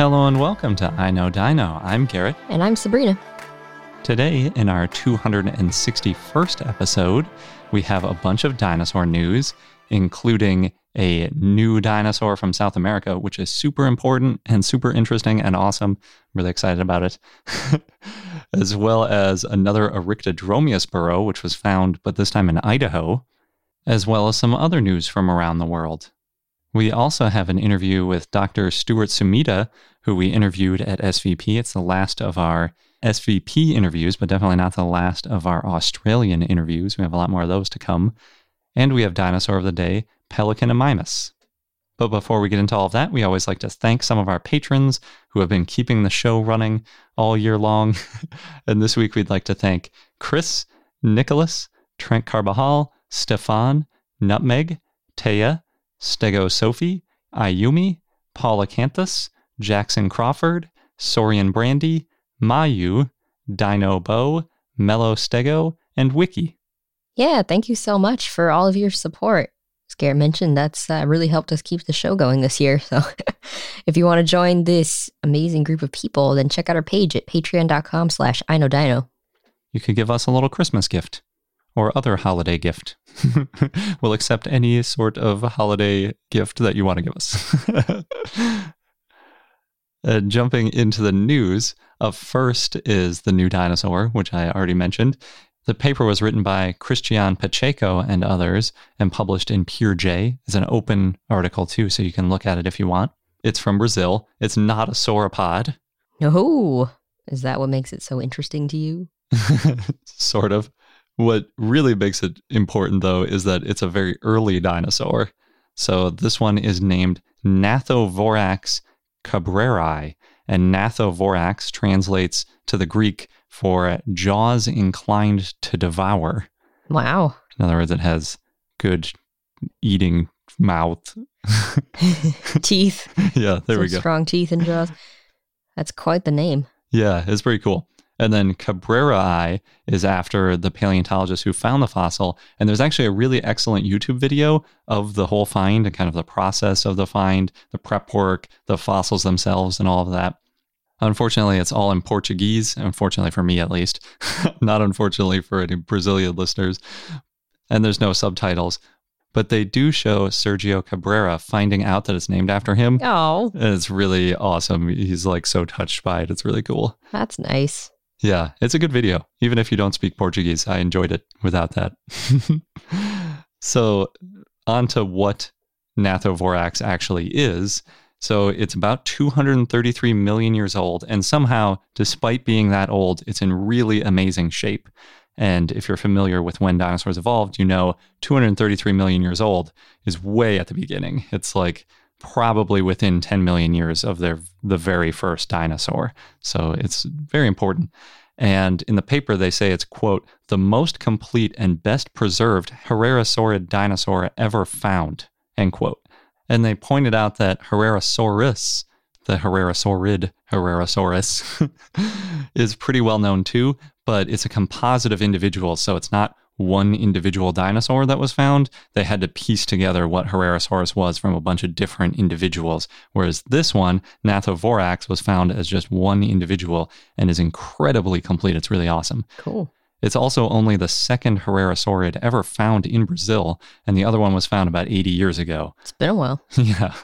Hello and welcome to I Know Dino. I'm Garrett. And I'm Sabrina. Today, in our 261st episode, we have a bunch of dinosaur news, including a new dinosaur from South America, which is super important and super interesting and awesome. I'm really excited about it. as well as another Oryctodromeus burrow, which was found, but this time in Idaho, as well as some other news from around the world. We also have an interview with Dr. Stuart Sumida, who we interviewed at SVP. It's the last of our SVP interviews, but definitely not the last of our Australian interviews. We have a lot more of those to come. And we have Dinosaur of the Day, Pelecanimimus. But before we get into all of that, we always like to thank some of our patrons who have been keeping the show running all year long. and this week, we'd like to thank Chris, Nicholas, Trent Carbajal, Stefan, Nutmeg, Taya, Stego Sophie, Ayumi, Paula Canthus, Jackson Crawford, Sorian Brandy, Mayu, Dino Bo, Mellow Stego, and Wiki. Yeah, thank you so much for all of your support. As Garrett mentioned, that's uh, really helped us keep the show going this year. So if you want to join this amazing group of people, then check out our page at patreon.com slash iknowdino. You could give us a little Christmas gift or other holiday gift. we'll accept any sort of holiday gift that you want to give us. uh, jumping into the news, up first is the new dinosaur, which I already mentioned. The paper was written by Christian Pacheco and others and published in PeerJ. It's an open article too, so you can look at it if you want. It's from Brazil. It's not a sauropod. No. Is that what makes it so interesting to you? sort of. What really makes it important, though, is that it's a very early dinosaur. So this one is named Gnathovorax cabreirai, and Gnathovorax translates to the Greek for jaws inclined to devour. Wow. In other words, it has good eating mouth. teeth. yeah, there Some we go. Strong teeth and jaws. That's quite the name. Yeah, it's pretty cool. And then Cabreirai is after the paleontologist who found the fossil. And there's actually a really excellent YouTube video of the whole find and kind of the process of the find, the prep work, the fossils themselves, and all of that. Unfortunately, it's all in Portuguese, unfortunately for me at least, not unfortunately for any Brazilian listeners. And there's no subtitles. But they do show Sergio Cabreira finding out that it's named after him. Oh. And it's really awesome. He's like so touched by it. It's really cool. That's nice. Yeah, it's a good video. Even if you don't speak Portuguese, I enjoyed it without that. so, on to what Gnathovorax actually is. So, it's about 233 million years old, and somehow, despite being that old, it's in really amazing shape. And if you're familiar with when dinosaurs evolved, you know 233 million years old is way at the beginning. It's like probably within 10 million years of their the very first dinosaur. So it's very important. And in the paper, they say it's, quote, the most complete and best preserved Herrerasaurid dinosaur ever found, end quote. And they pointed out that Herrerasaurus, the Herrerasaurid Herrerasaurus, is pretty well known too, but it's a composite of individuals. So it's not one individual dinosaur that was found. They had to piece together what Herrerasaurus was from a bunch of different individuals. Whereas this one, Gnathovorax, was found as just one individual and is incredibly complete. It's really awesome. Cool. It's also only the second Herrerasaurid ever found in Brazil, and the other one was found about 80 years ago. It's been a while. yeah.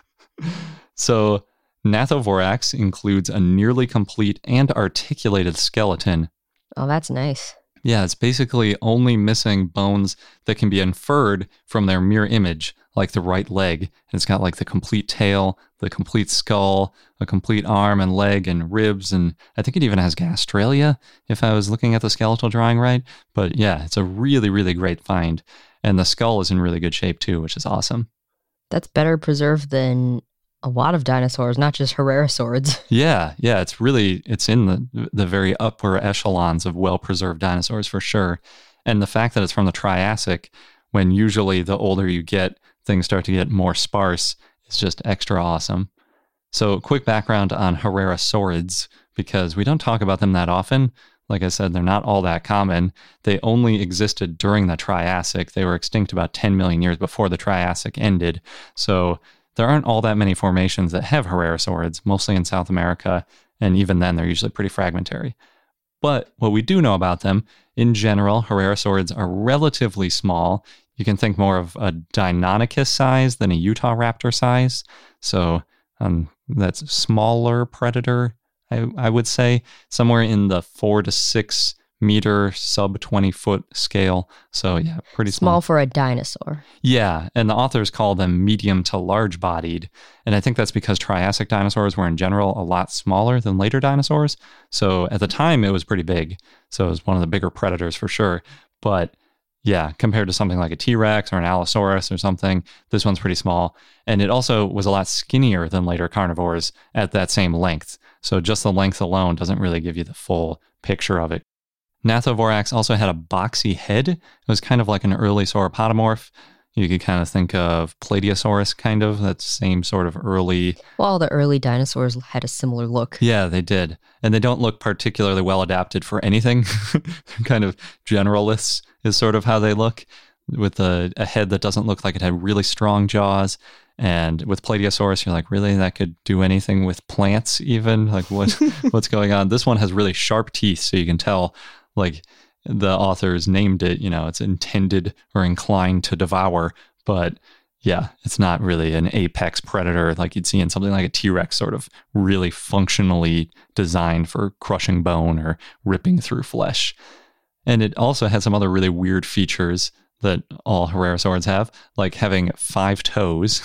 So, Gnathovorax includes a nearly complete and articulated skeleton. Oh, that's nice. Yeah, it's basically only missing bones that can be inferred from their mirror image, like the right leg. And it's got like the complete tail, the complete skull, a complete arm and leg and ribs. And I think it even has gastralia, if I was looking at the skeletal drawing right. But yeah, it's a really, really great find. And the skull is in really good shape too, which is awesome. That's better preserved than a lot of dinosaurs, not just Herrerasaurids. Yeah, yeah, it's really it's in the the very upper echelons of well preserved dinosaurs for sure. And the fact that it's from the Triassic, when usually the older you get, things start to get more sparse, is just extra awesome. So, quick background on Herrerasaurids because we don't talk about them that often. Like I said, they're not all that common. They only existed during the Triassic. They were extinct about 10 million years before the Triassic ended. So there aren't all that many formations that have Herrerasaurids, mostly in South America, and even then they're usually pretty fragmentary. But what we do know about them, in general, Herrerasaurids are relatively small. You can think more of a Deinonychus size than a Utahraptor size. So um, that's smaller predator, I, I would say, somewhere in the four to six meter sub 20 foot scale. So, yeah, pretty small. Small for a dinosaur. Yeah, and the authors call them medium to large bodied. And I think that's because Triassic dinosaurs were in general a lot smaller than later dinosaurs. So at the time, it was pretty big. So it was one of the bigger predators for sure. But yeah, compared to something like a T Rex or an Allosaurus or something, this one's pretty small. And it also was a lot skinnier than later carnivores at that same length. So just the length alone doesn't really give you the full picture of it. Gnathovorax also had a boxy head. It was kind of like an early sauropodomorph. You could kind of think of Plateosaurus, kind of that same sort of early. Well, all the early dinosaurs had a similar look. Yeah, they did, and they don't look particularly well adapted for anything. kind of generalists is sort of how they look, with a, a head that doesn't look like it had really strong jaws. And with Plateosaurus, you're like, really, that could do anything with plants, even? Like, what what's going on? This one has really sharp teeth, so you can tell like the authors named it, you know, it's intended or inclined to devour, but yeah, it's not really an apex predator like you'd see in something like a T Rex, sort of really functionally designed for crushing bone or ripping through flesh. And it also had some other really weird features that all Herrerasaurids have, like having five toes,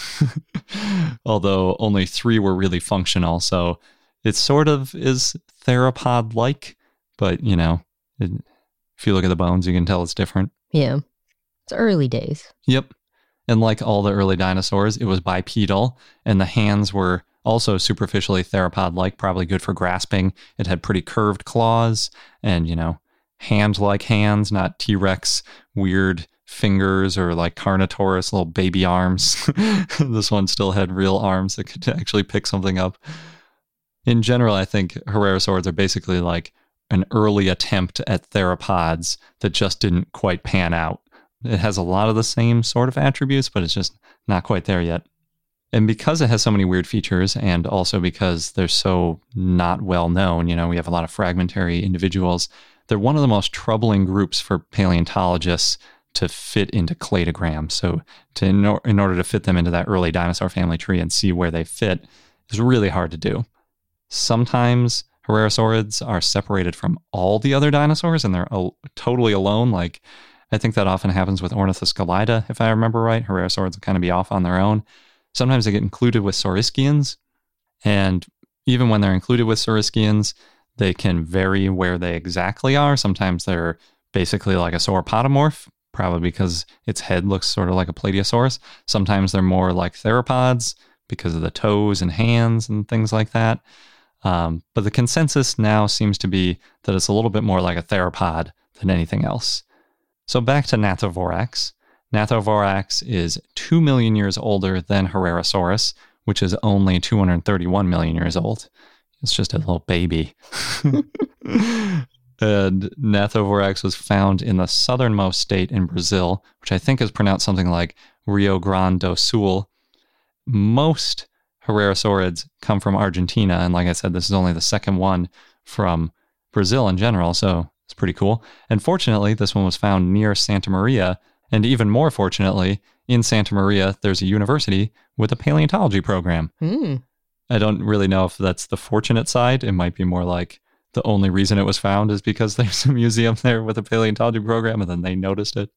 although only three were really functional. So it sort of is theropod like, but you know, if you look at the bones, you can tell it's different. Yeah. It's early days. Yep. And like all the early dinosaurs, it was bipedal, and the hands were also superficially theropod like, probably good for grasping. It had pretty curved claws and, you know, hand like hands, not T Rex weird fingers or like Carnotaurus little baby arms. this one still had real arms that could actually pick something up. In general, I think Herrerasaurids are basically like an early attempt at theropods that just didn't quite pan out. It has a lot of the same sort of attributes, but it's just not quite there yet. And because it has so many weird features, and also because they're so not well known, you know, we have a lot of fragmentary individuals, they're one of the most troubling groups for paleontologists to fit into cladograms. So, to, in, or, in order to fit them into that early dinosaur family tree and see where they fit, is really hard to do. Sometimes Herrerasaurids are separated from all the other dinosaurs and they're totally alone. Like, I think that often happens with Ornithoscelida, if I remember right. Herrerasaurids will kind of be off on their own. Sometimes they get included with Saurischians. And even when they're included with Saurischians, they can vary where they exactly are. Sometimes they're basically like a sauropodomorph, probably because its head looks sort of like a Plateosaurus. Sometimes they're more like theropods because of the toes and hands and things like that. Um, but the consensus now seems to be that it's a little bit more like a theropod than anything else. So back to Gnathovorax. Gnathovorax is 2 million years older than Herrerasaurus, which is only 231 million years old. It's just a little baby. and Gnathovorax was found in the southernmost state in Brazil, which I think is pronounced something like Rio Grande do Sul. Most Herrerasaurids come from Argentina. And like I said, this is only the second one from Brazil in general. So It's pretty cool. And fortunately, this one was found near Santa Maria. And even more fortunately, in Santa Maria, there's a university with a paleontology program. Hmm. I don't really know if that's the fortunate side. It might be more like the only reason it was found is because there's a museum there with a paleontology program and then they noticed it.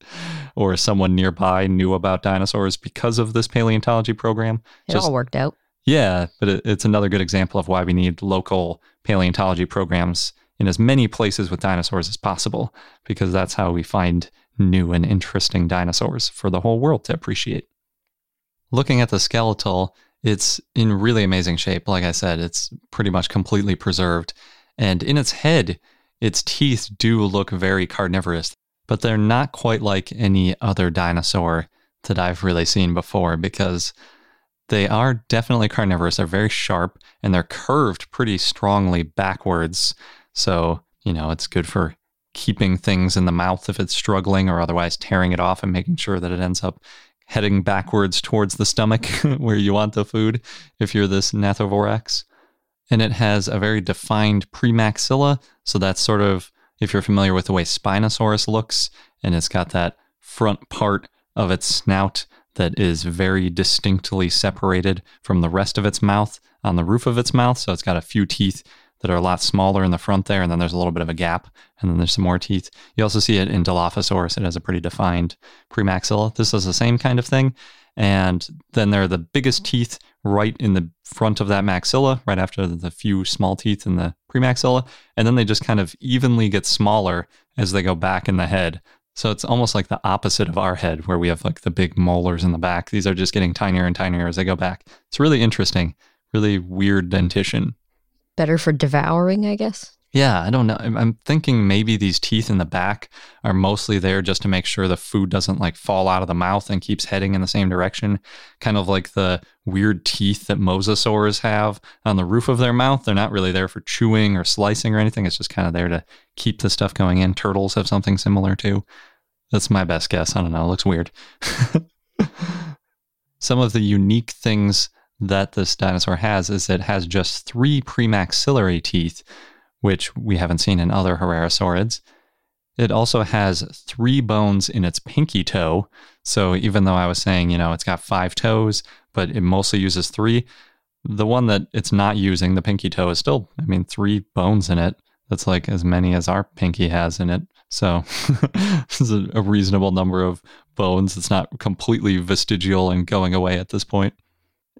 Or someone nearby knew about dinosaurs because of this paleontology program. It Just- all worked out. Yeah, but it, it's another good example of why we need local paleontology programs in as many places with dinosaurs as possible, because that's how we find new and interesting dinosaurs for the whole world to appreciate. Looking at the skeletal, it's in really amazing shape. Like I said, it's pretty much completely preserved. And in its head, its teeth do look very carnivorous, but they're not quite like any other dinosaur that I've really seen before because they are definitely carnivorous. They're very sharp and they're curved pretty strongly backwards. So, you know, it's good for keeping things in the mouth if it's struggling or otherwise tearing it off and making sure that it ends up heading backwards towards the stomach where you want the food if you're this Gnathovorax. And it has a very defined premaxilla. So that's sort of, if you're familiar with the way Spinosaurus looks, and it's got that front part of its snout that is very distinctly separated from the rest of its mouth on the roof of its mouth. So it's got a few teeth that are a lot smaller in the front there, and then there's a little bit of a gap, and then there's some more teeth. You also see it in Dilophosaurus. It has a pretty defined premaxilla. This is the same kind of thing. And then there are the biggest teeth right in the front of that maxilla, right after the few small teeth in the premaxilla. And then they just kind of evenly get smaller as they go back in the head. So it's almost like the opposite of our head, where we have like the big molars in the back. These are just getting tinier and tinier as they go back. It's really interesting, really weird dentition. Better for devouring, I guess. Yeah, I don't know. I'm thinking maybe these teeth in the back are mostly there just to make sure the food doesn't like fall out of the mouth and keeps heading in the same direction. Kind of like the weird teeth that mosasaurs have on the roof of their mouth. They're not really there for chewing or slicing or anything. It's just kind of there to keep the stuff going in. Turtles have something similar too. That's my best guess. I don't know. It looks weird. Some of the unique things that this dinosaur has is it has just three premaxillary teeth, which we haven't seen in other Herrerasaurids. It also has three bones in its pinky toe. So even though I was saying, you know, it's got five toes, but it mostly uses three, the one that it's not using, the pinky toe, is still, I mean, three bones in it. That's like as many as our pinky has in it. So this is a, a reasonable number of bones. It's not completely vestigial and going away at this point.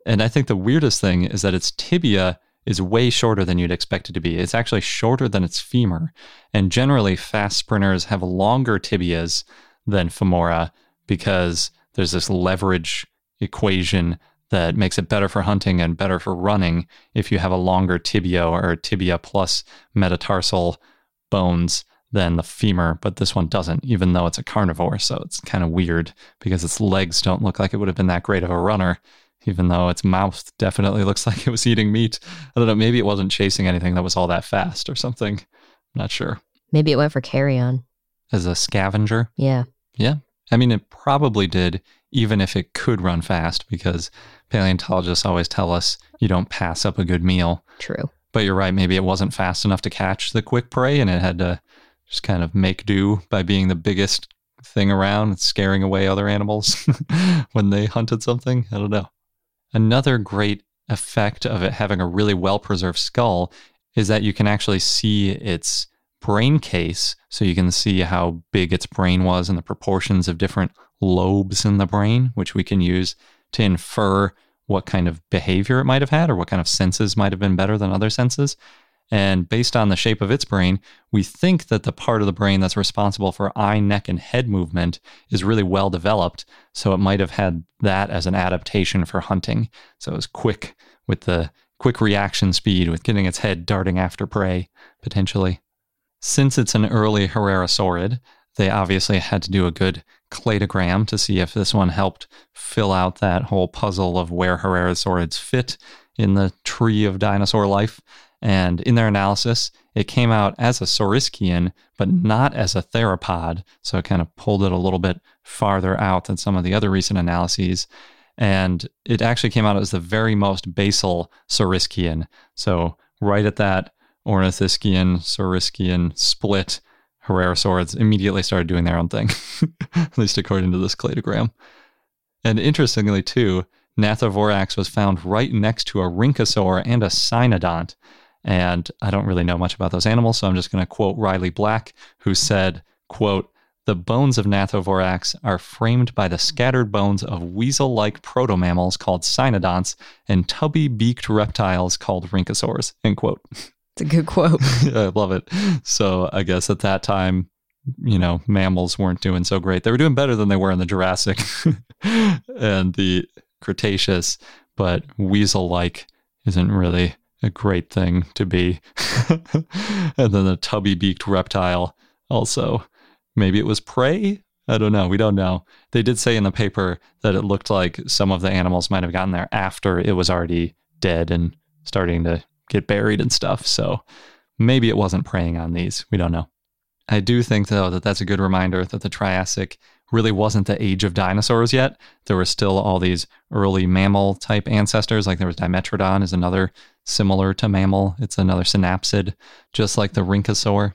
And I think the weirdest thing is that its tibia is way shorter than you'd expect it to be. It's actually shorter than its femur. And generally, fast sprinters have longer tibias than femora because there's this leverage equation that makes it better for hunting and better for running if you have a longer tibia or tibia plus metatarsal bones than the femur, but this one doesn't, even though it's a carnivore. So it's kind of weird because its legs don't look like it would have been that great of a runner, even though its mouth definitely looks like it was eating meat. I don't know, maybe it wasn't chasing anything that was all that fast or something. I'm not sure. Maybe it went for carrion. As a scavenger, Yeah. Yeah. I mean, it probably did, even if it could run fast, because paleontologists always tell us you don't pass up a good meal. True. But you're right, maybe it wasn't fast enough to catch the quick prey and it had to just kind of make do by being the biggest thing around and scaring away other animals when they hunted something. I don't know. Another great effect of it having a really well preserved skull is that you can actually see its brain case. So you can see how big its brain was and the proportions of different lobes in the brain, which we can use to infer what kind of behavior it might have had or what kind of senses might have been better than other senses. And based on the shape of its brain, we think that the part of the brain that's responsible for eye, neck, and head movement is really well developed. So it might have had that as an adaptation for hunting. So it was quick with the quick reaction speed with getting its head darting after prey, potentially. Since it's an early Herrerasaurid, they obviously had to do a good cladogram to see if this one helped fill out that whole puzzle of where Herrerasaurids fit in the tree of dinosaur life. And in their analysis, it came out as a Saurischian, but not as a theropod. So it kind of pulled it a little bit farther out than some of the other recent analyses. And it actually came out as the very most basal Saurischian. So right at that Ornithischian Saurischian split, Herrerasaurs immediately started doing their own thing, at least according to this cladogram. And interestingly, too, Gnathovorax was found right next to a rhynchosaur and a cynodont. And I don't really know much about those animals, so I'm just going to quote Riley Black, who said, quote, the bones of Gnathovorax are framed by the scattered bones of weasel-like protomammals called cynodonts and tubby-beaked reptiles called rhynchosaurs, end quote. It's a good quote. I love it. So I guess at that time, you know, mammals weren't doing so great. They were doing better than they were in the Jurassic and the Cretaceous, but weasel like isn't really a great thing to be. and then the tubby beaked reptile also. Maybe it was prey? I don't know. We don't know. They did say in the paper that it looked like some of the animals might have gotten there after it was already dead and starting to get buried and stuff. So maybe it wasn't preying on these. We don't know. I do think, though, that that's a good reminder that the Triassic really wasn't the age of dinosaurs yet. There were still all these early mammal type ancestors, like there was Dimetrodon, is another similar to mammal. It's another synapsid, just like the Rhynchosaur.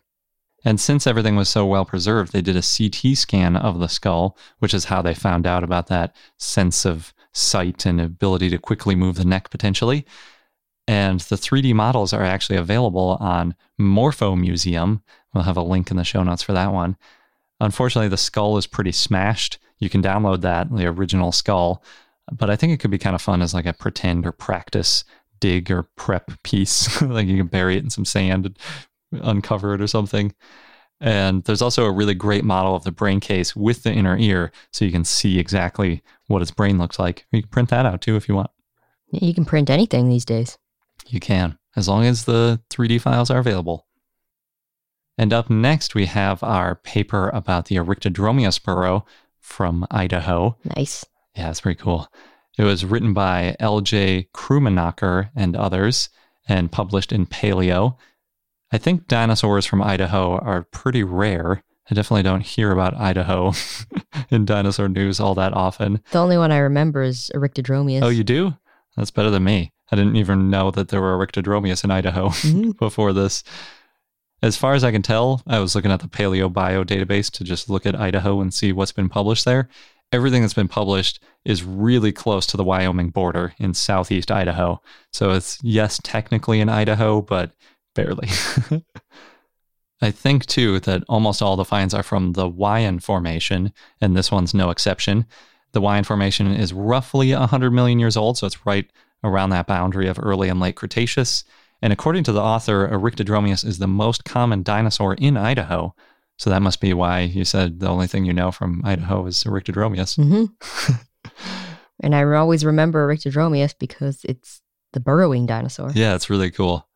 And since everything was so well preserved, they did a CT scan of the skull, which is how they found out about that sense of sight and ability to quickly move the neck potentially. And the 3D models are actually available on Morpho Museum. We'll have a link in the show notes for that one. Unfortunately, the skull is pretty smashed. You can download that, the original skull, but I think it could be kind of fun as like a pretend or practice dig or prep piece. like you can bury it in some sand and uncover it or something. And there's also a really great model of the brain case with the inner ear, so you can see exactly what its brain looks like. You can print that out too if you want. You can print anything these days. You can, as long as the 3D files are available. And up next, we have our paper about the Oryctodromeus burrow from Idaho. Nice. Yeah, it's pretty cool. It was written by L.J. Krumenacker and others and published in Paleo. I think dinosaurs from Idaho are pretty rare. I definitely don't hear about Idaho in dinosaur news all that often. The only one I remember is Oryctodromeus. Oh, you do? That's better than me. I didn't even know that there were Oryctodromeus in Idaho mm-hmm. before this. As far as I can tell, I was looking at the Paleo Bio database to just look at Idaho and see what's been published there. Everything that's been published is really close to the Wyoming border in southeast Idaho. So it's, yes, technically in Idaho, but barely. I think too that almost all the finds are from the Wayan Formation, and this one's no exception. The Wayan Formation is roughly 100 million years old, so it's right around that boundary of early and late Cretaceous. And according to the author, Oryctodromeus is the most common dinosaur in Idaho. So that must be why you said the only thing you know from Idaho is Oryctodromeus. Mm-hmm. and I always remember Oryctodromeus because it's the burrowing dinosaur. Yeah, it's really cool.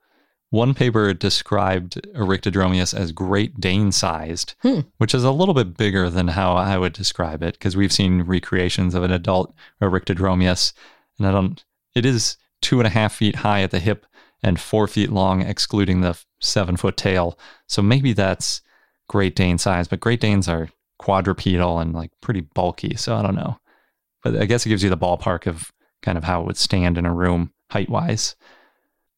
One paper described Oryctodromeus as Great Dane sized, hmm. which is a little bit bigger than how I would describe it because we've seen recreations of an adult Oryctodromeus, and I don't. It is two and a half feet high at the hip and four feet long, excluding the seven foot tail. So maybe that's Great Dane size, but Great Danes are quadrupedal and like pretty bulky. So I don't know. But I guess it gives you the ballpark of kind of how it would stand in a room height wise.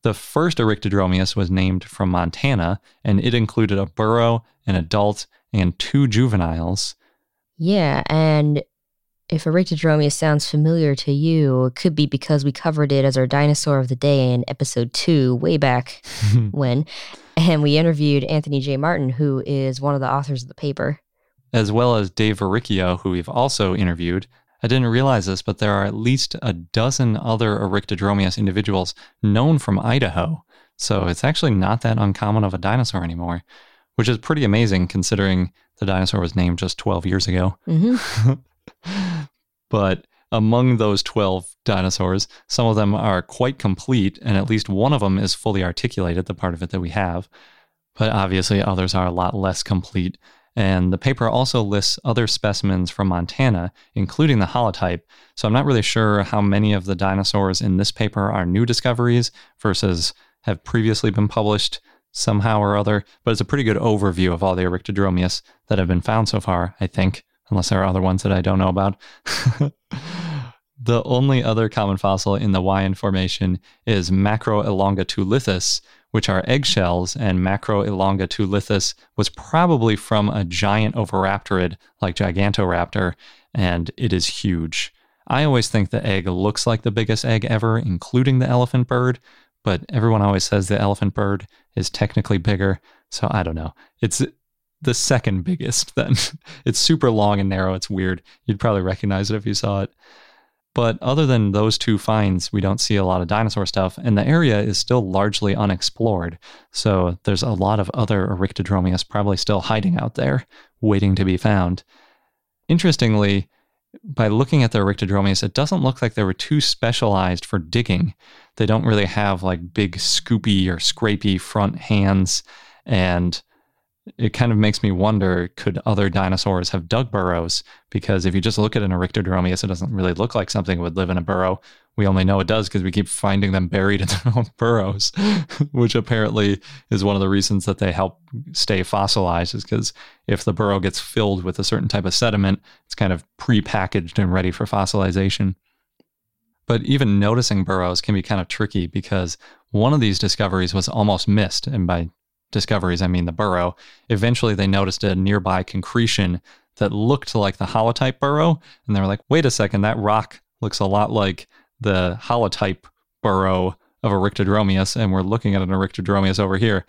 The first Oryctodromeus was named from Montana, and it included a burrow, an adult, and two juveniles. Yeah, and if Oryctodromeus sounds familiar to you, it could be because we covered it as our dinosaur of the day in episode two, way back when. And we interviewed Anthony J. Martin, who is one of the authors of the paper. As well as Dave Varricchio, who we've also interviewed. I didn't realize this, but there are at least a dozen other Oryctodromeus individuals known from Idaho. So it's actually not that uncommon of a dinosaur anymore, which is pretty amazing considering the dinosaur was named just 12 years ago. Mm-hmm. but among those 12 dinosaurs, some of them are quite complete, and at least one of them is fully articulated, the part of it that we have. But obviously, others are a lot less complete. And the paper also lists other specimens from Montana, including the holotype. So I'm not really sure how many of the dinosaurs in this paper are new discoveries versus have previously been published somehow or other. But it's a pretty good overview of all the Oryctodromeus that have been found so far, I think, unless there are other ones that I don't know about. the only other common fossil in the Wayan formation is Macroelongatulithus, which are eggshells, and Macroelongatulithus was probably from a giant oviraptorid like Gigantoraptor, and it is huge. I always think the egg looks like the biggest egg ever, including the elephant bird, but everyone always says the elephant bird is technically bigger. So I don't know. It's the second biggest then. it's super long and narrow. It's weird. You'd probably recognize it if you saw it. But other than those two finds, we don't see a lot of dinosaur stuff, and the area is still largely unexplored. So there's a lot of other Oryctodromeus probably still hiding out there, waiting to be found. Interestingly, by looking at the Oryctodromeus, it doesn't look like they were too specialized for digging. They don't really have like big scoopy or scrapey front hands. And it kind of makes me wonder could other dinosaurs have dug burrows? Because if you just look at an Oryctodromeus, it doesn't really look like something would live in a burrow. We only know it does because we keep finding them buried in their own burrows, which apparently is one of the reasons that they help stay fossilized, is because if the burrow gets filled with a certain type of sediment, it's kind of pre-packaged and ready for fossilization. But even noticing burrows can be kind of tricky because one of these discoveries was almost missed. And by discoveries, I mean the burrow. Eventually, they noticed a nearby concretion that looked like the holotype burrow. And they were like, wait a second, that rock looks a lot like the holotype burrow of Oryctodromeus. And we're looking at an Oryctodromeus over here.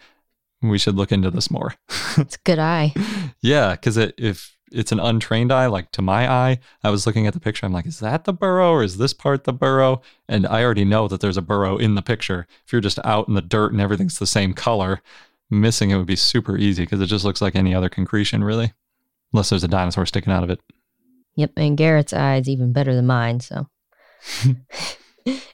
We should look into this more. it's a good eye. yeah, because it, if it's an untrained eye, like to my eye, I was looking at the picture. I'm like, is that the burrow or is this part the burrow? And I already know that there's a burrow in the picture. If you're just out in the dirt and everything's the same color, missing it would be super easy because it just looks like any other concretion, really, unless there's a dinosaur sticking out of it. Yep, and Garrett's eye is even better than mine. So,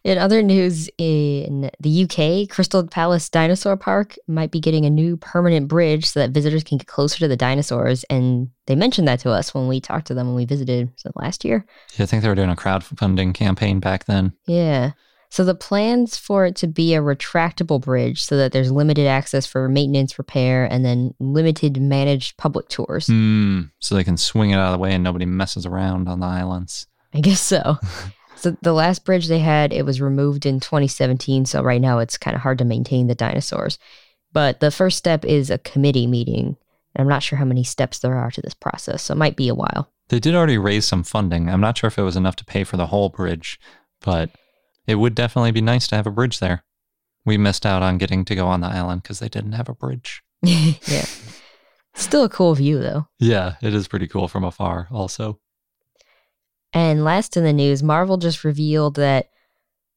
in other news, in the UK, Crystal Palace Dinosaur Park might be getting a new permanent bridge so that visitors can get closer to the dinosaurs. And they mentioned that to us when we talked to them when we visited last year. Yeah, I think they were doing a crowdfunding campaign back then. Yeah. So the plans for it to be a retractable bridge so that there's limited access for maintenance, repair, and then limited managed public tours. Mm, so they can swing it out of the way and nobody messes around on the islands. I guess so. so the last bridge they had, it was removed in 2017. So right now it's kind of hard to maintain the dinosaurs. But the first step is a committee meeting. I'm not sure how many steps there are to this process, so it might be a while. They did already raise some funding. I'm not sure if it was enough to pay for the whole bridge, but it would definitely be nice to have a bridge there. We missed out on getting to go on the island because they didn't have a bridge. yeah. Still a cool view, though. Yeah, it is pretty cool from afar, also. And last in the news, Marvel just revealed that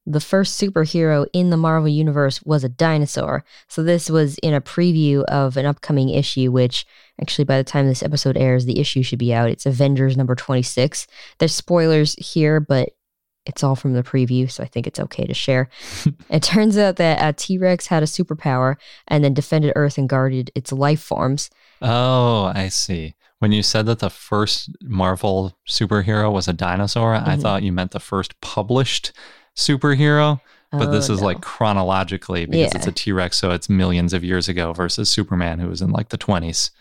the first superhero in the Marvel Universe was a dinosaur. So, this was in a preview of an upcoming issue, which actually, by the time this episode airs, the issue should be out. It's Avengers number 26. There's spoilers here, but it's all from the preview, so I think it's okay to share. it turns out that a T Rex had a superpower and then defended Earth and guarded its life forms. Oh, I see. When you said that the first Marvel superhero was a dinosaur, mm-hmm. I thought you meant the first published superhero. But oh, this is no. like chronologically because yeah. it's a T Rex, so it's millions of years ago versus Superman, who was in like the 20s.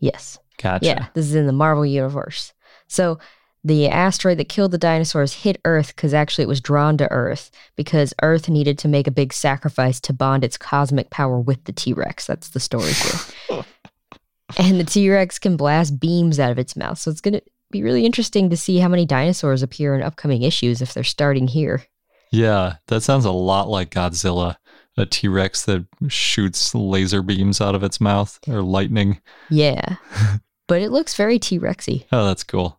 Yes. Gotcha. Yeah, this is in the Marvel universe. So the asteroid that killed the dinosaurs hit Earth because actually it was drawn to Earth because Earth needed to make a big sacrifice to bond its cosmic power with the T Rex. That's the story here. and the T Rex can blast beams out of its mouth. So it's going to be really interesting to see how many dinosaurs appear in upcoming issues if they're starting here. Yeah, that sounds a lot like Godzilla. A T Rex that shoots laser beams out of its mouth or lightning. Yeah. but it looks very T Rexy. Oh, that's cool.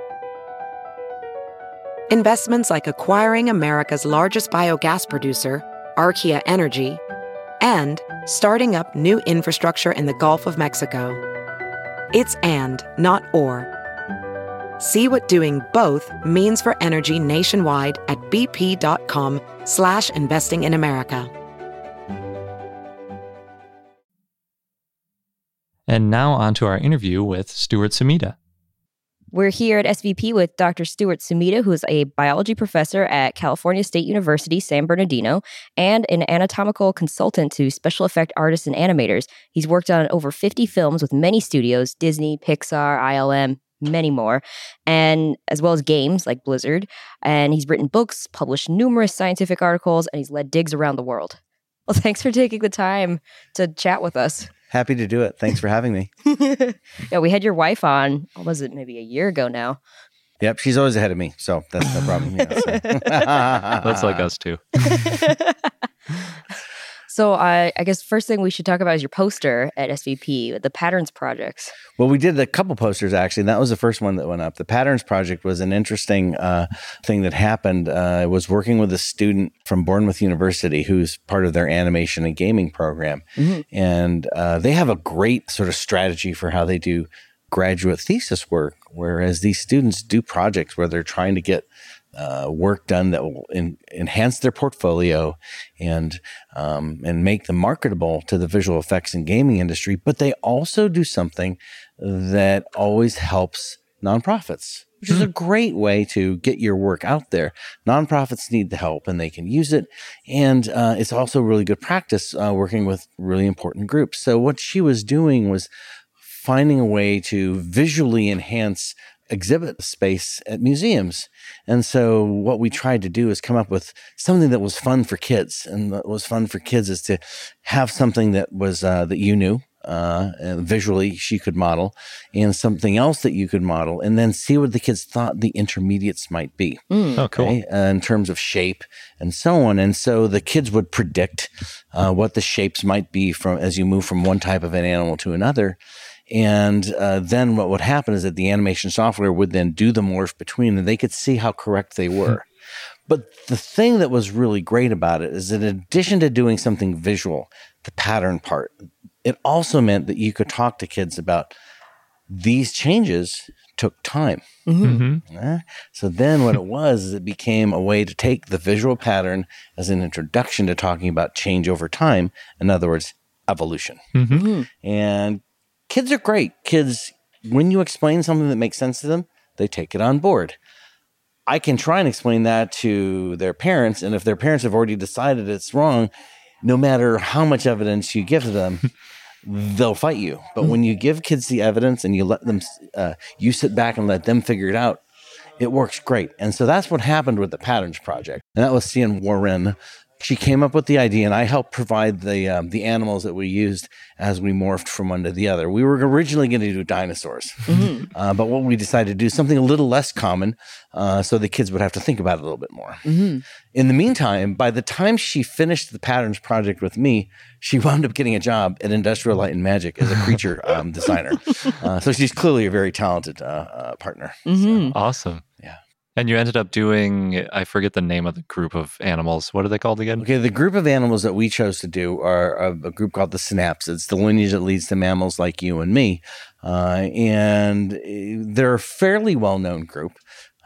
Investments like acquiring America's largest biogas producer, Archaea Energy, and starting up new infrastructure in the Gulf of Mexico. It's and, not or. See what doing both means for energy nationwide at bp.com slash investing in America. And now on to our interview with Stuart Sumida. We're here at SVP with Dr. Stuart Sumida, who is a biology professor at California State University, San Bernardino, and an anatomical consultant to special effect artists and animators. He's worked on over 50 films with many studios Disney, Pixar, ILM, many more, and as well as games like Blizzard. And he's written books, published numerous scientific articles, and he's led digs around the world. Well, thanks for taking the time to chat with us. Happy to do it. Thanks for having me. yeah, we had your wife on, what was it, maybe a year ago now? Yep, she's always ahead of me, so that's no problem. Yeah, so. That's like us too. so I, I guess first thing we should talk about is your poster at SVP, the Patterns Projects. Well, we did a couple posters actually, and that was the first one that went up. The Patterns Project was an interesting uh, thing that happened. Uh, I was working with a student from Bournemouth University who's part of their animation and gaming program, and uh, they have a great sort of strategy for how they do graduate thesis work. Whereas these students do projects where they're trying to get uh, work done that will en- enhance their portfolio and um, and make them marketable to the visual effects and gaming industry. But they also do something that always helps nonprofits, which is a great way to get your work out there. Nonprofits need the help and they can use it, and uh, it's also really good practice uh, working with really important groups. So what she was doing was finding a way to visually enhance exhibit space at museums. And so what we tried to do is come up with something that was fun for kids. And what was fun for kids is to have something that was uh, that you knew. Uh, visually, she could model, and something else that you could model, and then see what the kids thought the intermediates might be Oh, cool. okay, uh, in terms of shape and so on. And so the kids would predict uh, what the shapes might be from as you move from one type of an animal to another. And uh, then what would happen is that the animation software would then do the morph between, and they could see how correct they were. But the thing that was really great about it is that in addition to doing something visual, the pattern part, it also meant that you could talk to kids about these changes took time. hmm Eh? So then what it was is it became a way to take the visual pattern as an introduction to talking about change over time. In other words, evolution. hmm And kids are great. Kids, when you explain something that makes sense to them, they take it on board. I can try and explain that to their parents. And if their parents have already decided it's wrong, no matter how much evidence you give them, they'll fight you. But when you give kids the evidence and you let them, uh, you sit back and let them figure it out, it works great. And so that's what happened with the Patterns Project. And that was Cian Warren. She came up with the idea, and I helped provide the um, the animals that we used as we morphed from one to the other. We were originally going to do dinosaurs, uh, but what we decided to do something a little less common, uh, so the kids would have to think about it a little bit more. In the meantime, by the time she finished the patterns project with me, she wound up getting a job at Industrial Light and Magic as a creature um, designer. Uh, so she's clearly a very talented uh, uh, partner. Mhm. Awesome. And you ended up doing, I forget the name of the group of animals. What are they called again? Okay, the group of animals that we chose to do are a, a group called the synapse. It's the lineage that leads to mammals like you and me. Uh, and eh, they're a fairly well known group.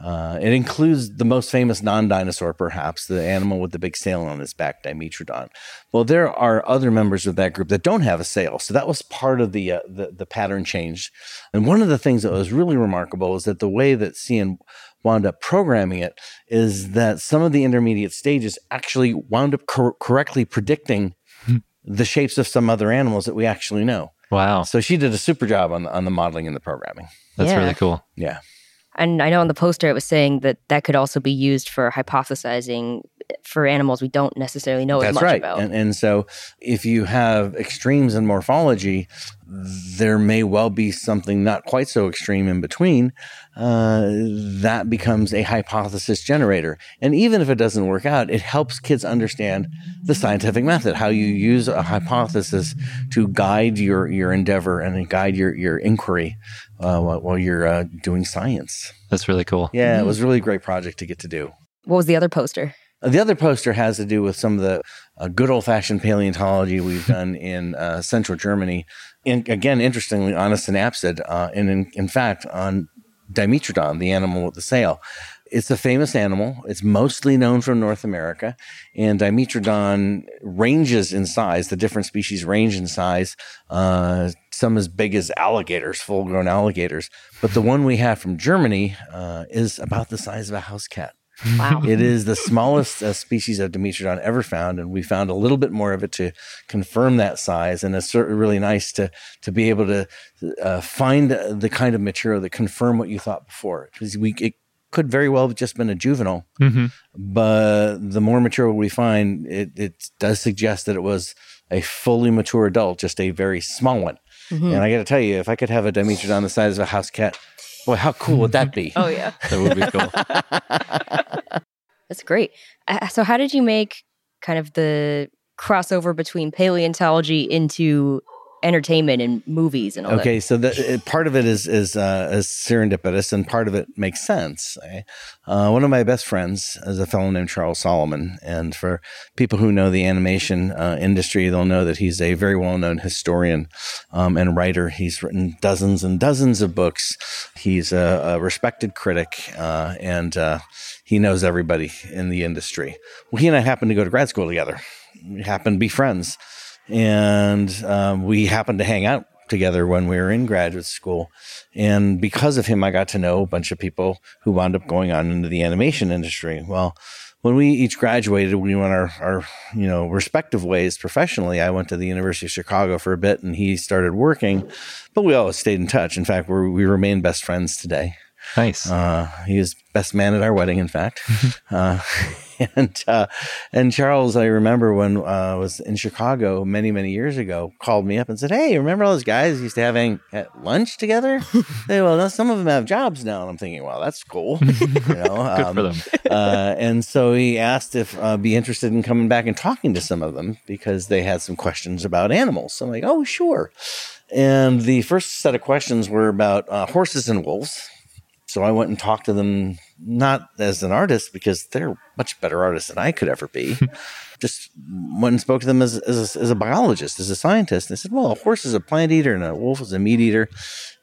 Uh, it includes the most famous non-dinosaur, perhaps the animal with the big sail on its back, Dimetrodon. Well, there are other members of that group that don't have a sail, so that was part of the uh, the, the, pattern change. And one of the things that was really remarkable is that the way that CN wound up programming it is that some of the intermediate stages actually wound up cor- correctly predicting hmm. the shapes of some other animals that we actually know. Wow! So she did a super job on the, on the modeling and the programming. That's yeah. really cool. Yeah. And I know on the poster it was saying that that could also be used for hypothesizing for animals we don't necessarily know That's as much right. about. And, and so if you have extremes in morphology, there may well be something not quite so extreme in between. Uh, that becomes a hypothesis generator. And even if it doesn't work out, it helps kids understand the scientific method, how you use a hypothesis to guide your, your endeavor and guide your, your inquiry uh, while, while, you're uh, doing science. That's really cool. Yeah, it was really a great project to get to do. What was the other poster? The other poster has to do with some of the uh, good old fashioned paleontology we've done in uh, central Germany. And again, interestingly, on a synapsid, uh, and in, in fact, on Dimetrodon, the animal with the sail. It's a famous animal. It's mostly known from North America. And Dimetrodon ranges in size. The different species range in size, uh, some as big as alligators, full grown alligators. But the one we have from Germany uh, is about the size of a house cat. Wow. it is the smallest uh, species of Dimetrodon ever found, and we found a little bit more of it to confirm that size. And it's really nice to to be able to uh, find the kind of material that confirm what you thought before. Because we it could very well have just been a juvenile, mm-hmm. but the more material we find, it it does suggest that it was a fully mature adult, just a very small one. Mm-hmm. And I got to tell you, if I could have a Dimetrodon the size of a house cat, Boy, how cool would that be? oh yeah, that would be cool. That's great. Uh, so, how did you make kind of the crossover between paleontology into entertainment and movies and all that. okay, that. so the, part of it is is, uh, is serendipitous, and part of it makes sense. Eh? Uh, one of my best friends is a fellow named Charles Solomon, and for people who know the animation uh, industry, they'll know that he's a very well known historian um, and writer. He's written dozens and dozens of books. He's a, a respected critic, uh, and uh, he knows everybody in the industry. Well, he and I happened to go to grad school together. We happened to be friends and um, we happened to hang out together when we were in graduate school. And because of him, I got to know a bunch of people who wound up going on into the animation industry. Well, when we each graduated, we went our, our you know respective ways professionally. I went to the University of Chicago for a bit, and he started working, but we always stayed in touch. In fact, we we remain best friends today. Nice. Uh, he was best man at our wedding, in fact. uh, and uh, and Charles, I remember when uh, I was in Chicago many many years ago, called me up and said, "Hey, remember all those guys used to having at lunch together? hey, well, some of them have jobs now." And I'm thinking, "Well, that's cool." You know, good um, for them. uh, and so he asked if I'd uh, be interested in coming back and talking to some of them because they had some questions about animals. So I'm like, "Oh, sure." And the first set of questions were about uh, horses and wolves so I went and talked to them, not as an artist, because they're much better artists than I could ever be. Just went and spoke to them as, as, a, as a biologist, as a scientist. They said, well, a horse is a plant eater and a wolf is a meat eater,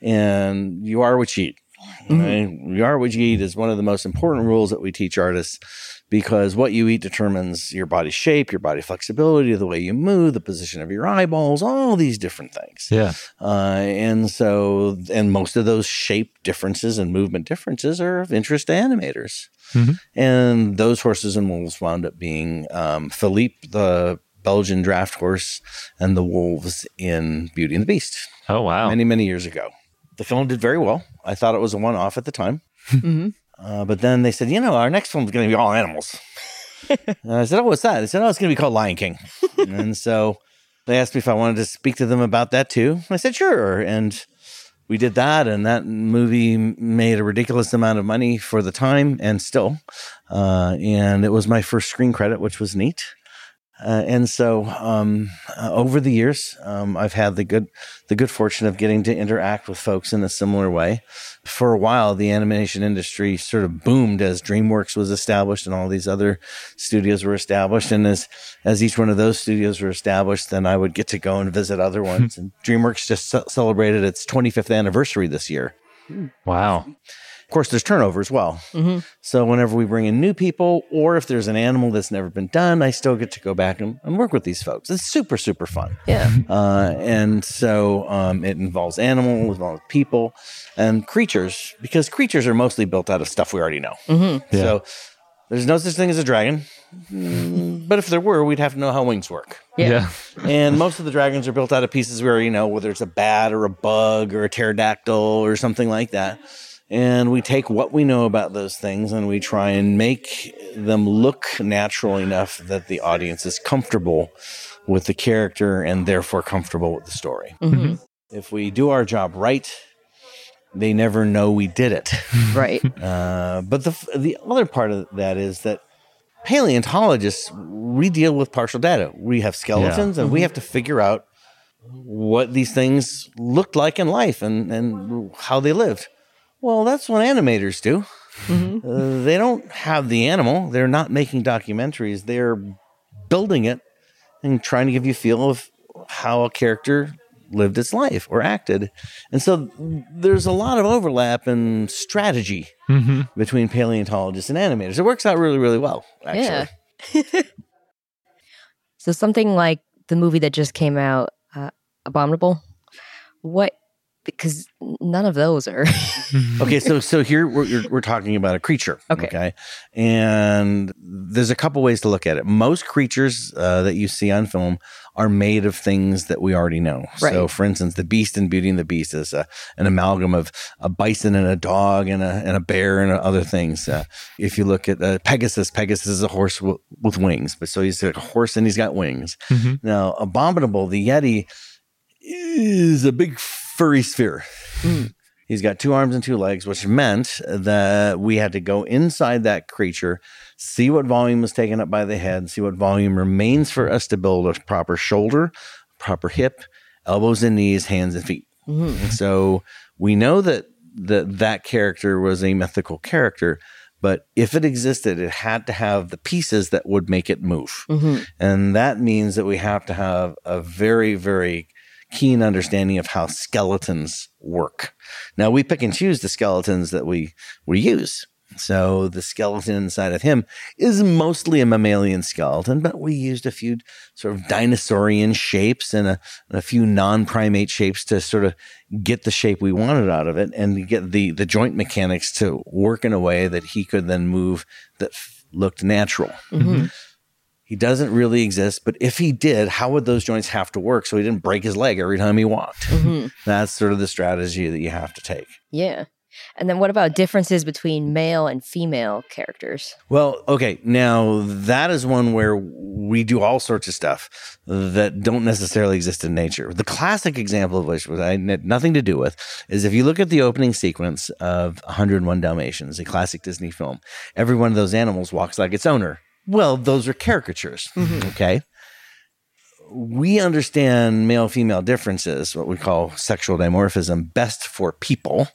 and you are what you eat. Mm-hmm. Right? You are what you eat is one of the most important rules that we teach artists because what you eat determines your body shape, your body flexibility, the way you move, the position of your eyeballs, all these different things. Yeah. Uh, and so, and most of those shape differences and movement differences are of interest to animators. Mm-hmm. And those horses and wolves wound up being um, Philippe, the Belgian draft horse, and the wolves in Beauty and the Beast. Oh, wow. Many, many years ago. The film did very well. I thought it was a one off at the time. Mm-hmm. Uh, but then they said, you know, our next is going to be all animals. and I said, oh, what's that? They said, oh, it's going to be called Lion King. and so they asked me if I wanted to speak to them about that too. I said, sure. And we did that, and that movie made a ridiculous amount of money for the time and still. Uh, and it was my first screen credit, which was neat. Uh, and so, um, uh, over the years, um, I've had the good the good fortune of getting to interact with folks in a similar way. For a while, the animation industry sort of boomed as DreamWorks was established and all these other studios were established. And as as each one of those studios were established, then I would get to go and visit other ones. and DreamWorks just ce- celebrated its 25th anniversary this year. Hmm. Wow. Of course, there's turnover as well. So whenever we bring in new people, or if there's an animal that's never been done, I still get to go back and, and work with these folks. It's super, super fun. Yeah. Uh, and so um, it involves animals, it involves people, and creatures, because creatures are mostly built out of stuff we already know. So there's no such thing as a dragon. Mm, But if there were, we'd have to know how wings work. Yeah. And most of the dragons are built out of pieces we already know, whether it's a bat or a bug or a pterodactyl or something like that. And we take what we know about those things and we try and make them look natural enough that the audience is comfortable with the character and therefore comfortable with the story. Mhm. If we do our job right, they never know we did it. Right. Uh, but the the other part of that is that paleontologists we deal with partial data. We have skeletons, and we have to figure out what these things looked like in life and and how they lived. Well, that's what animators do. Uh, they don't have the animal. They're not making documentaries. They're building it and trying to give you a feel of how a character lived its life or acted. And so there's a lot of overlap in strategy Mm-hmm. between paleontologists and animators. It works out really, really well, actually. Yeah. So something like the movie that just came out, uh, Abominable. What? Because none of those are. okay, so so here we're we're talking about a creature. Okay. and there's a couple ways to look at it. Most creatures uh, that you see on film are made of things that we already know. So, for instance, the Beast in Beauty and the Beast is a, an amalgam of a bison and a dog and a and a bear and other things. Uh, if you look at uh, Pegasus, Pegasus is a horse w- with wings, but so he's like a horse and he's got wings. Mhm. Now, Abominable, the Yeti, is a big furry sphere. Hmm. He's got two arms and two legs, which meant that we had to go inside that creature, see what volume was taken up by the head, see what volume remains for us to build a proper shoulder, proper hip, elbows and knees, hands and feet. Hmm. So we know that that that character was a mythical character, but if it existed, it had to have the pieces that would make it move. Mm-hmm. And that means that we have to have a very, very keen understanding of how skeletons work. Now we pick and choose the skeletons that we we use. So the skeleton inside of him is mostly a mammalian skeleton, but we used a few sort of dinosaurian shapes and a, and a few non-primate shapes to sort of get the shape we wanted out of it and get the the joint mechanics to work in a way that he could then move that f- looked natural. Mm-hmm. He doesn't really exist, but if he did, how would those joints have to work so he didn't break his leg every time he walked? Mm-hmm. That's sort of the strategy that you have to take. yeah. And then what about differences between male and female characters? Well, okay. Now that is one where we do all sorts of stuff that don't necessarily exist in nature. The classic example of which was I had nothing to do with is if you look at the opening sequence of 101 Dalmatians, a classic Disney film, every one of those animals walks like its owner. Well, those are caricatures. Okay. We understand male female differences, what we call sexual dimorphism, best for people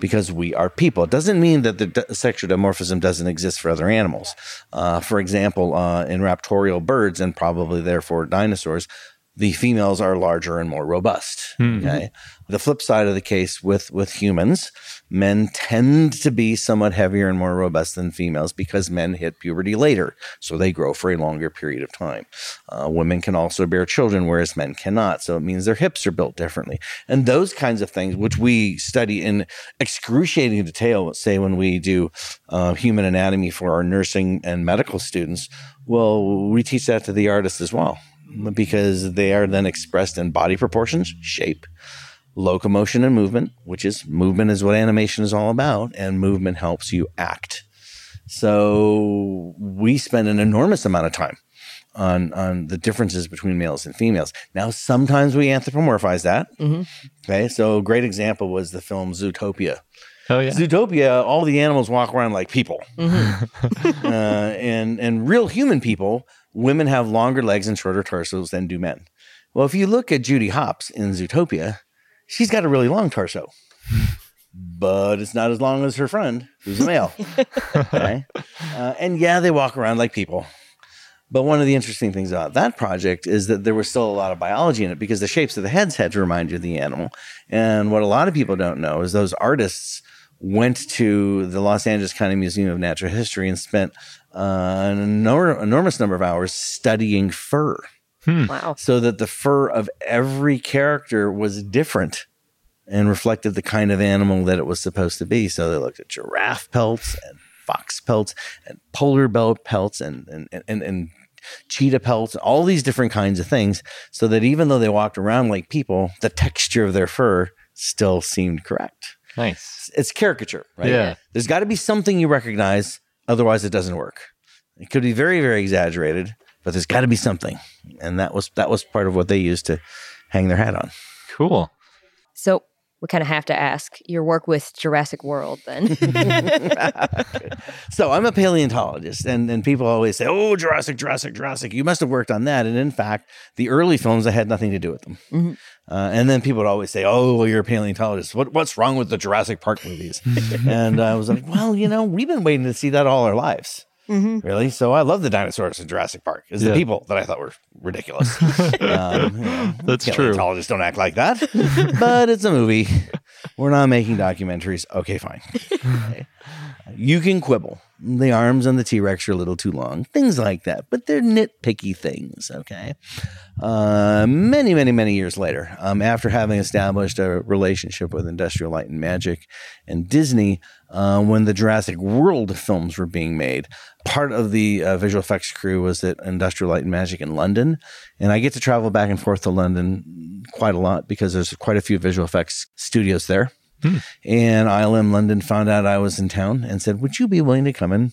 because we are people. It doesn't mean that the d- sexual dimorphism doesn't exist for other animals. Uh, for example, uh, in raptorial birds and probably therefore dinosaurs, the females are larger and more robust. Okay. The flip side of the case with with humans, men tend to be somewhat heavier and more robust than females because men hit puberty later, so they grow for a longer period of time. Uh, women can also bear children, whereas men cannot. So it means their hips are built differently, and those kinds of things, which we study in excruciating detail. Say when we do uh, human anatomy for our nursing and medical students, well, we teach that to the artists as well because they are then expressed in body proportions, shape, locomotion, and movement, which is movement is what animation is all about, and movement helps you act. So we spend an enormous amount of time on on the differences between males and females. Now, sometimes we anthropomorphize that. Okay, so a great example was the film Zootopia. Oh yeah. Zootopia, all the animals walk around like people, uh, and and real human people women have longer legs and shorter torsos than do men. Well, if you look at Judy Hopps in Zootopia, she's got a really long torso, but it's not as long as her friend, who's a male. okay. Uh, and yeah, they walk around like people. But one of the interesting things about that project is that there was still a lot of biology in it because the shapes of the heads had to remind you of the animal. And what a lot of people don't know is those artists went to the Los Angeles County Museum of Natural History and spent uh, an enor- enormous number of hours studying fur. Wow. So that the fur of every character was different and reflected the kind of animal that it was supposed to be. So they looked at giraffe pelts and fox pelts and polar bear pelts and and and, and cheetah pelts, all these different kinds of things, so that even though they walked around like people, the texture of their fur still seemed correct. Nice. It's caricature, right? Yeah. There's got to be something you recognize, otherwise it doesn't work. It could be very, very exaggerated, but there's got to be something, and that was that was part of what they used to hang their hat on. Cool. So we kind of have to ask your work with Jurassic World then. so I'm a paleontologist, and, and people always say, "Oh, Jurassic, Jurassic, Jurassic." You must have worked on that. And in fact, the early films, I had nothing to do with them. Mhm. Uh, and then people would always say, "Oh, well, you're a paleontologist. What, what's wrong with the Jurassic Park movies?" and I was like, "Well, you know, we've been waiting to see that all our lives." Mhm. Really? So I love the dinosaurs in Jurassic Park. It's Yeah. the people that I thought were ridiculous. um, you know, That's true. Paleontologists don't act like that, but it's a movie. We're not making documentaries. Okay, fine. Okay. You can quibble. The arms on the T Rex are a little too long, things like that, but they're nitpicky things. Okay. Uh, many, many, many years later, um, after having established a relationship with Industrial Light and Magic and Disney, uh, when the Jurassic World films were being made, part of the uh, visual effects crew was at Industrial Light and Magic in London. And I get to travel back and forth to London quite a lot because there's quite a few visual effects studios there. And ILM London found out I was in town and said, Would you be willing to come and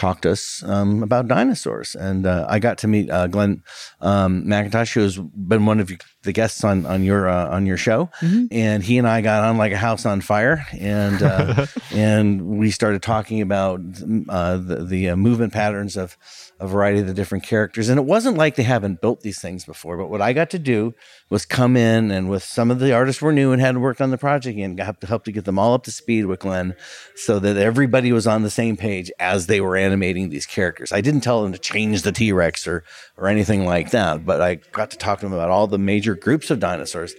talk to us um, about dinosaurs? And uh, I got to meet uh, Glenn um, McIntosh, who has been one of the guests on on your uh, on your show, and he and I got on like a house on fire, and uh, and we started talking about uh, the the uh, movement patterns of a variety of the different characters. And it wasn't like they haven't built these things before, but what I got to do was come in and with some of the artists were new and hadn't worked on the project and got to help to get them all up to speed with Glenn so that everybody was on the same page as they were animating these characters. I didn't tell them to change the T-Rex or or anything like that, but I got to talk to them about all the major groups of dinosaurs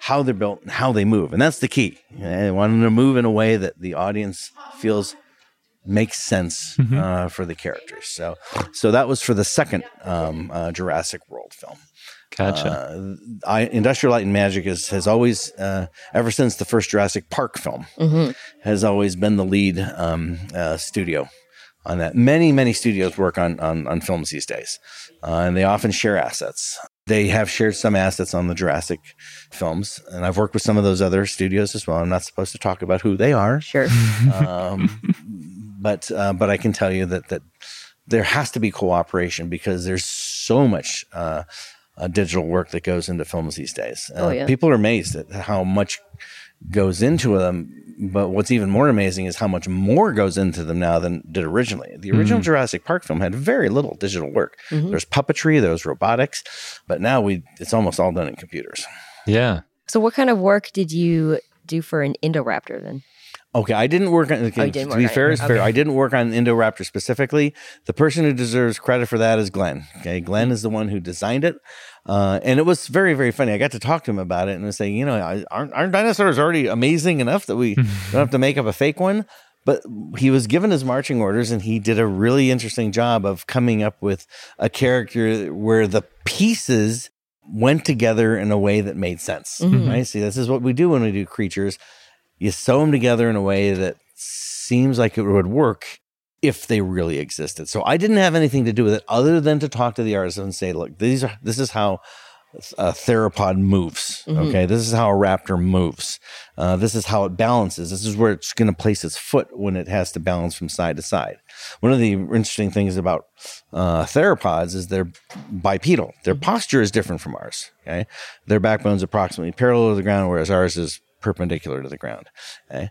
how they're built and how they move. And that's the key. I want them to move in a way that the audience feels makes sense uh, for the characters. So, so that was for the second um, uh, Jurassic World film. Gotcha. Uh, I, Industrial Light and Magic is, has always, uh, ever since the first Jurassic Park film, has always been the lead um, uh, studio on that. Many, many studios work on on, on films these days, uh, and they often share assets. They have shared some assets on the Jurassic films, and I've worked with some of those other studios as well. I'm not supposed to talk about who they are, sure. um, but uh, but I can tell you that that there has to be cooperation because there's so much uh, uh, digital work that goes into films these days. Uh, Oh, yeah. People are amazed at how much goes into them. But what's even more amazing is how much more goes into them now than did originally. The original hmm. Jurassic Park film had very little digital work. Mm-hmm. There's puppetry, there's robotics, but now we it's almost all done in computers. yeah. So what kind of work did you do for an Indoraptor then? Okay, I didn't work on. Okay, Oh, didn't to work be on it. fair, is fair. Okay. I didn't work on Indoraptor specifically. The person who deserves credit for that is Glenn. Okay, Glenn hmm. is the one who designed it, uh, and it was very, very funny. I got to talk to him about it and was saying, you know, I- aren't, aren't dinosaurs already amazing enough that we don't have to make up a fake one? But he was given his marching orders, and he did a really interesting job of coming up with a character where the pieces went together in a way that made sense. Right? See, this is what we do when we do creatures you sew them together in a way that seems like it would work if they really existed. So I didn't have anything to do with it other than to talk to the artist and say, look, these are this is how a theropod moves. Okay, this is how a raptor moves. Uh, this is how it balances. This is where it's going to place its foot when it has to balance from side to side. One of the interesting things about uh, theropods is they're bipedal. Their posture is different from ours. Okay, their backbone's approximately parallel to the ground, whereas ours is perpendicular to the ground. Okay?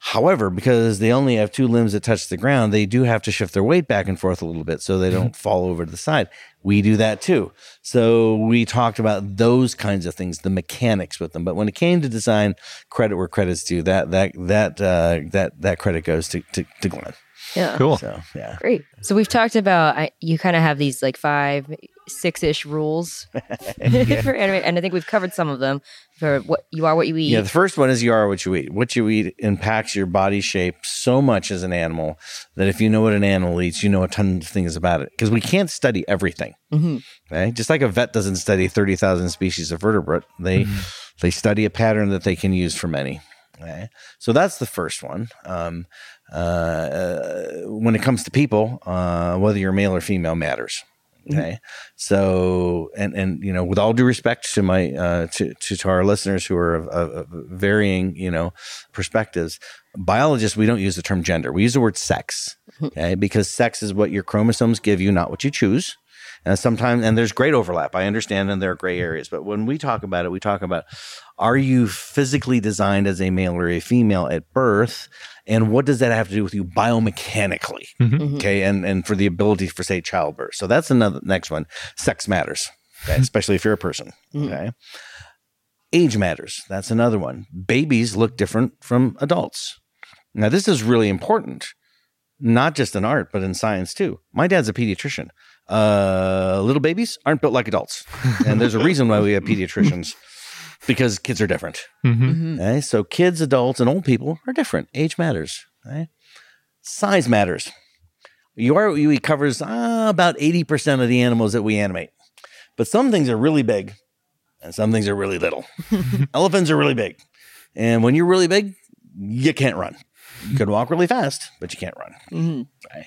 However, because they only have two limbs that touch the ground, they do have to shift their weight back and forth a little bit so they don't fall over to the side. We do that too. So we talked about those kinds of things, the mechanics with them. But when it came to design, credit where credit's due. That that that uh, that that credit goes to to, to Glenn. Yeah. Cool. So yeah. Great. So we've talked about I, you kind of have these like five, six ish rules for anime, and I think we've covered some of them for what you are, what you eat. Yeah, the first one is you are what you eat. What you eat impacts your body shape so much as an animal that if you know what an animal eats, you know a ton of things about it. Because we can't study everything. Mhm. Okay, just like a vet doesn't study thirty thousand species of vertebrate, they they study a pattern that they can use for many. Okay, so that's the first one. Um, when it comes to people, uh, whether you're male or female matters. Okay, so and and you know, with all due respect to my uh, to, to to our listeners who are of, of, of varying you know perspectives, biologists we don't use the term gender. We use the word sex. Okay, because sex is what your chromosomes give you, not what you choose. And sometimes, and there's great overlap. I understand, and there are gray areas. But when we talk about it, we talk about are you physically designed as a male or a female at birth, and what does that have to do with you biomechanically? Mm-hmm. Mm-hmm. Okay, and and for the ability for say childbirth. So that's another next one. Sex matters, okay? Mm-hmm. especially if you're a person. Okay, age matters. That's another one. Babies look different from adults. Now this is really important, not just in art but in science too. My dad's a pediatrician. Uh, little babies aren't built like adults, and there's a reason why we have pediatricians because kids are different. Mm-hmm. Okay? So kids, adults, and old people are different. Age matters. Okay? Size matters. You are what you eat covers uh, about 80% of the animals that we animate. But some things are really big and some things are really little. Elephants are really big. And when you're really big, you can't run. You can walk really fast, but you can't run. Mhm. Right.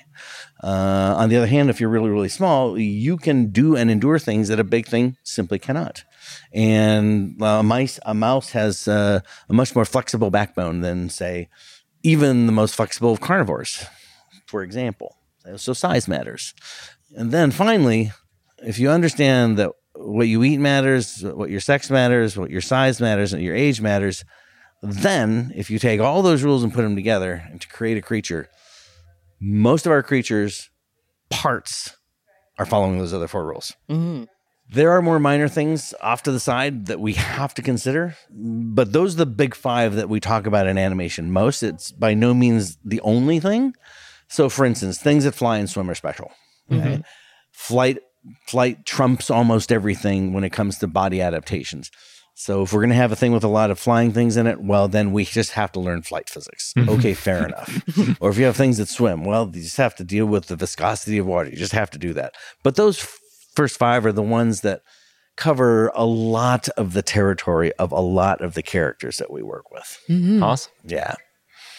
Uh, on the other hand, if you're really, really small, you can do and endure things that a big thing simply cannot. And uh, a, mice, a mouse has uh, a much more flexible backbone than, say, even the most flexible of carnivores, for example. So size matters. And then finally, if you understand that what you eat matters, what your sex matters, what your size matters, and your age matters, then if you take all those rules and put them together and to create a creature, most of our creatures' parts are following those other four rules. Mhm. There are more minor things off to the side that we have to consider, but those are the big five that we talk about in animation most. It's by no means the only thing. So, for instance, things that fly and swim are special. okay? Flight flight trumps almost everything when it comes to body adaptations. So, if we're going to have a thing with a lot of flying things in it, well, then we just have to learn flight physics. Okay, fair enough. or if you have things that swim, well, you just have to deal with the viscosity of water. You just have to do that. But those f- first five are the ones that cover a lot of the territory of a lot of the characters that we work with. Mhm. Awesome. Yeah.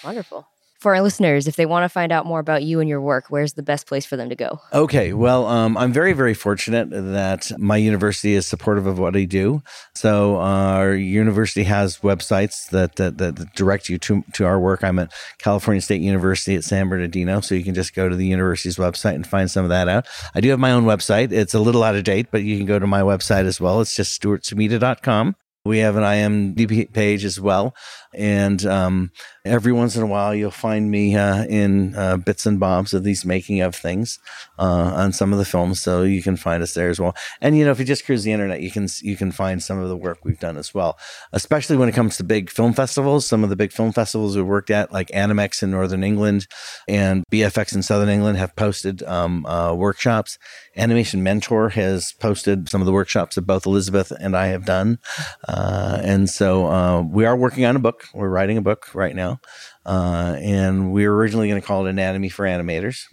Wonderful. For our listeners, if they want to find out more about you and your work, where's the best place for them to go? Okay, well, um, I'm very, very fortunate that my university is supportive of what I do. So uh, our university has websites that, that that direct you to to our work. I'm at California State University at San Bernardino, so you can just go to the university's website and find some of that out. I do have my own website. It's a little out of date, but you can go to my website as well. It's just stuartsumita.com. We have an IMDb page as well. And um, every once in a while, you'll find me uh, in uh, bits and bobs of these making of things uh, on some of the films. So you can find us there as well. And you know, if you just cruise the internet, you can you can find some of the work we've done as well. Especially when it comes to big film festivals. Some of the big film festivals we worked at, like Animex in Northern England and BFX in Southern England, have posted um, uh, workshops. Animation Mentor has posted some of the workshops that both Elizabeth and I have done. Uh, and so uh, we are working on a book. We're writing a book right now. Uh, and we were originally going to call it Anatomy for Animators.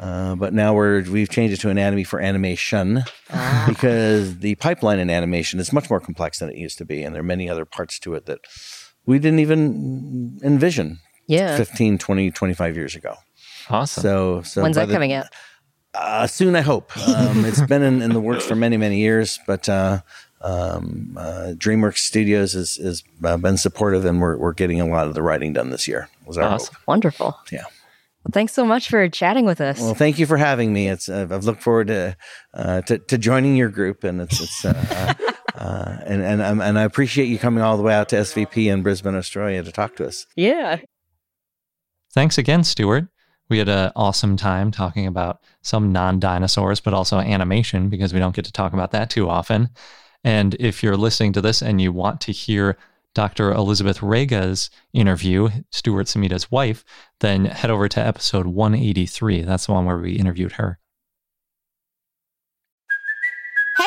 Uh, but now we're, we've changed it to Anatomy for Animation because the pipeline in animation is much more complex than it used to be. And there are many other parts to it that we didn't even envision Yeah. 15, 20, 25 years ago. Awesome. So, so When's that the- coming out? uh, soon, I hope. Um, it's been in, in the works for many, many years, but uh, um, uh, DreamWorks Studios has, has uh, been supportive, and we're, we're getting a lot of the writing done this year. Was our Awesome. hope. Wonderful. Yeah. Well, thanks so much for chatting with us. Well, thank you for having me. It's uh, I've looked forward to, uh, to to joining your group, and it's it's uh, uh, and and um, and I appreciate you coming all the way out to SVP in Brisbane, Australia, to talk to us. yeah. Thanks again, Stuart. We had an awesome time talking about some non dinosaurs, but also animation because we don't get to talk about that too often. And if you're listening to this and you want to hear Dr. Elizabeth Rega's interview, Stuart Sumita's wife, then head over to episode 183. That's the one where we interviewed her.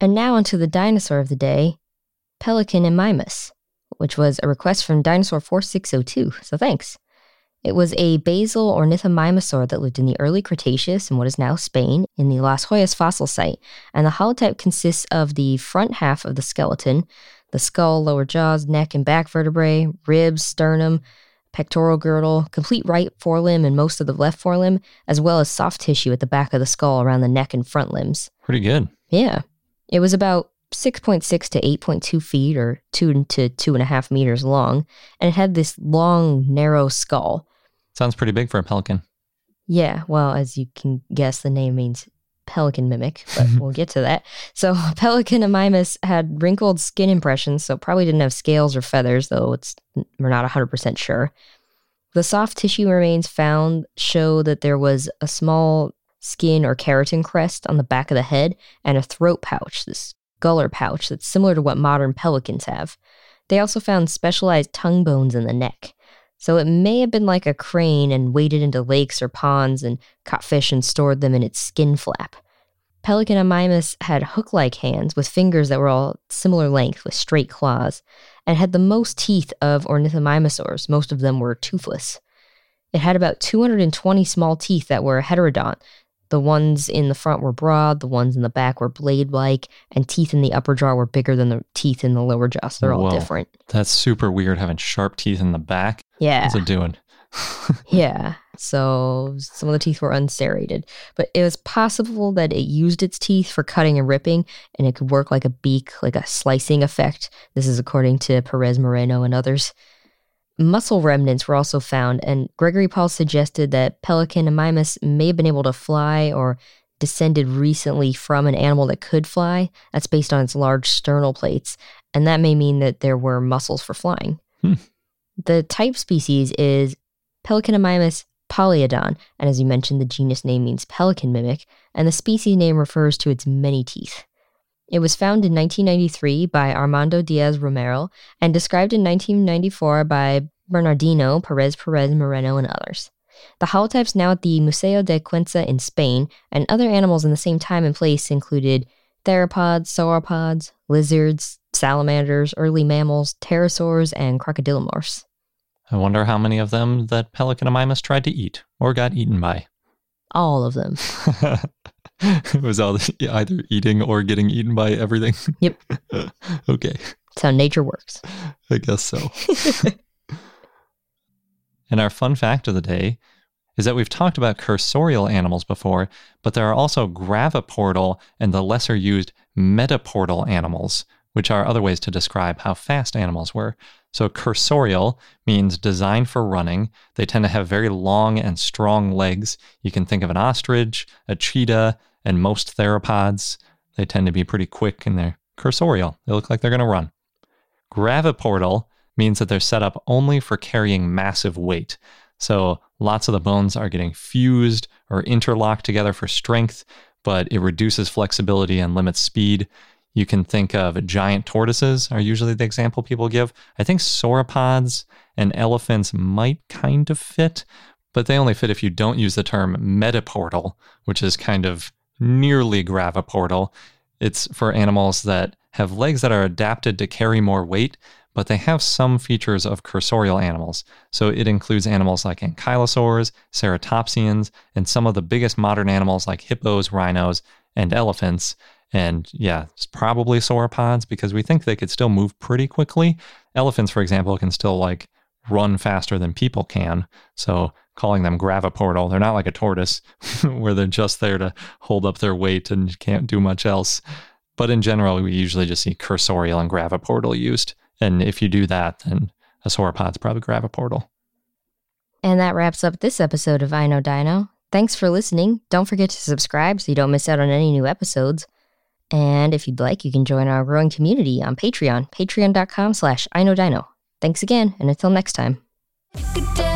And now onto the dinosaur of the day, Pelecanimimus, which was a request from Dinosaur 4602, so thanks. It was a basal ornithomimosaur that lived in the early Cretaceous in what is now Spain in the Las Hoyas fossil site, and the holotype consists of the front half of the skeleton, the skull, lower jaws, neck, and back vertebrae, ribs, sternum, pectoral girdle, complete right forelimb and most of the left forelimb, as well as soft tissue at the back of the skull around the neck and front limbs. Pretty good. Yeah. It was about 6.6 to 8.2 feet or 2 to 2.5 meters long, and it had this long, narrow skull. Sounds pretty big for a pelican. Yeah, well, as you can guess, the name means pelican mimic, but we'll get to that. So, Pelecanimimus had wrinkled skin impressions, so probably didn't have scales or feathers, though it's we're not 100% sure. The soft tissue remains found show that there was a small skin or keratin crest on the back of the head and a throat pouch, this gular pouch that's similar to what modern pelicans have. They also found specialized tongue bones in the neck. So it may have been like a crane and waded into lakes or ponds and caught fish and stored them in its skin flap. Pelecanimimus had hook like hands with fingers that were all similar length with straight claws, and had the most teeth of ornithomimosaurs. Most of them were toothless. It had about 220 small teeth that were heterodont, the ones in the front were broad, the ones in the back were blade like, and teeth in the upper jaw were bigger than the teeth in the lower jaw. So they're all Whoa. different. That's super weird having sharp teeth in the back. Yeah. What's it doing? yeah. So some of the teeth were unserrated, but it was possible that it used its teeth for cutting and ripping, and it could work like a beak, like a slicing effect. This is according to Perez Moreno and others. Muscle remnants were also found, and Gregory Paul suggested that Pelecanimimus may have been able to fly or descended recently from an animal that could fly. That's based on its large sternal plates, and that may mean that there were muscles for flying. Hmm. The type species is Pelecanimimus polyodon, and as you mentioned, the genus name means pelican mimic, and the species name refers to its many teeth. It was found in 1993 by Armando Diaz Romero and described in 1994 by Bernardino, Perez Perez Moreno, and others. The holotype's now at the Museo de Cuenca in Spain, and other animals in the same time and place included theropods, sauropods, lizards, salamanders, early mammals, pterosaurs, and crocodilomorphs. I wonder how many of them that Pelecanimimus tried to eat or got eaten by. All of them. it was all either eating or getting eaten by everything. Yep. okay. That's how nature works. I guess so. and our fun fact of the day is that we've talked about cursorial animals before, but there are also graviportal and the lesser used mediportal animals, which are other ways to describe how fast animals were. So, cursorial means designed for running. They tend to have very long and strong legs. You can think of an ostrich, a cheetah, and most theropods. They tend to be pretty quick and they're cursorial. They look like they're going to run. Graviportal means that they're set up only for carrying massive weight. So, lots of the bones are getting fused or interlocked together for strength, but it reduces flexibility and limits speed. You can think of giant tortoises are usually the example people give. I think sauropods and elephants might kind of fit, but they only fit if you don't use the term mediportal, which is kind of nearly graviportal. It's for animals that have legs that are adapted to carry more weight, but they have some features of cursorial animals. So it includes animals like ankylosaurs, ceratopsians, and some of the biggest modern animals like hippos, rhinos, and elephants. And yeah, it's probably sauropods because we think they could still move pretty quickly. Elephants, for example, can still like run faster than people can. So calling them graviportal, they're not like a tortoise where they're just there to hold up their weight and can't do much else. But in general, we usually just see cursorial and graviportal used. And if you do that, then a sauropod's probably graviportal. And that wraps up this episode of I Know Dino. Thanks for listening. Don't forget to subscribe so you don't miss out on any new episodes. And if you'd like, you can join our growing community on Patreon, patreon.com slash I Know Dino. Thanks again, and until next time. Good day.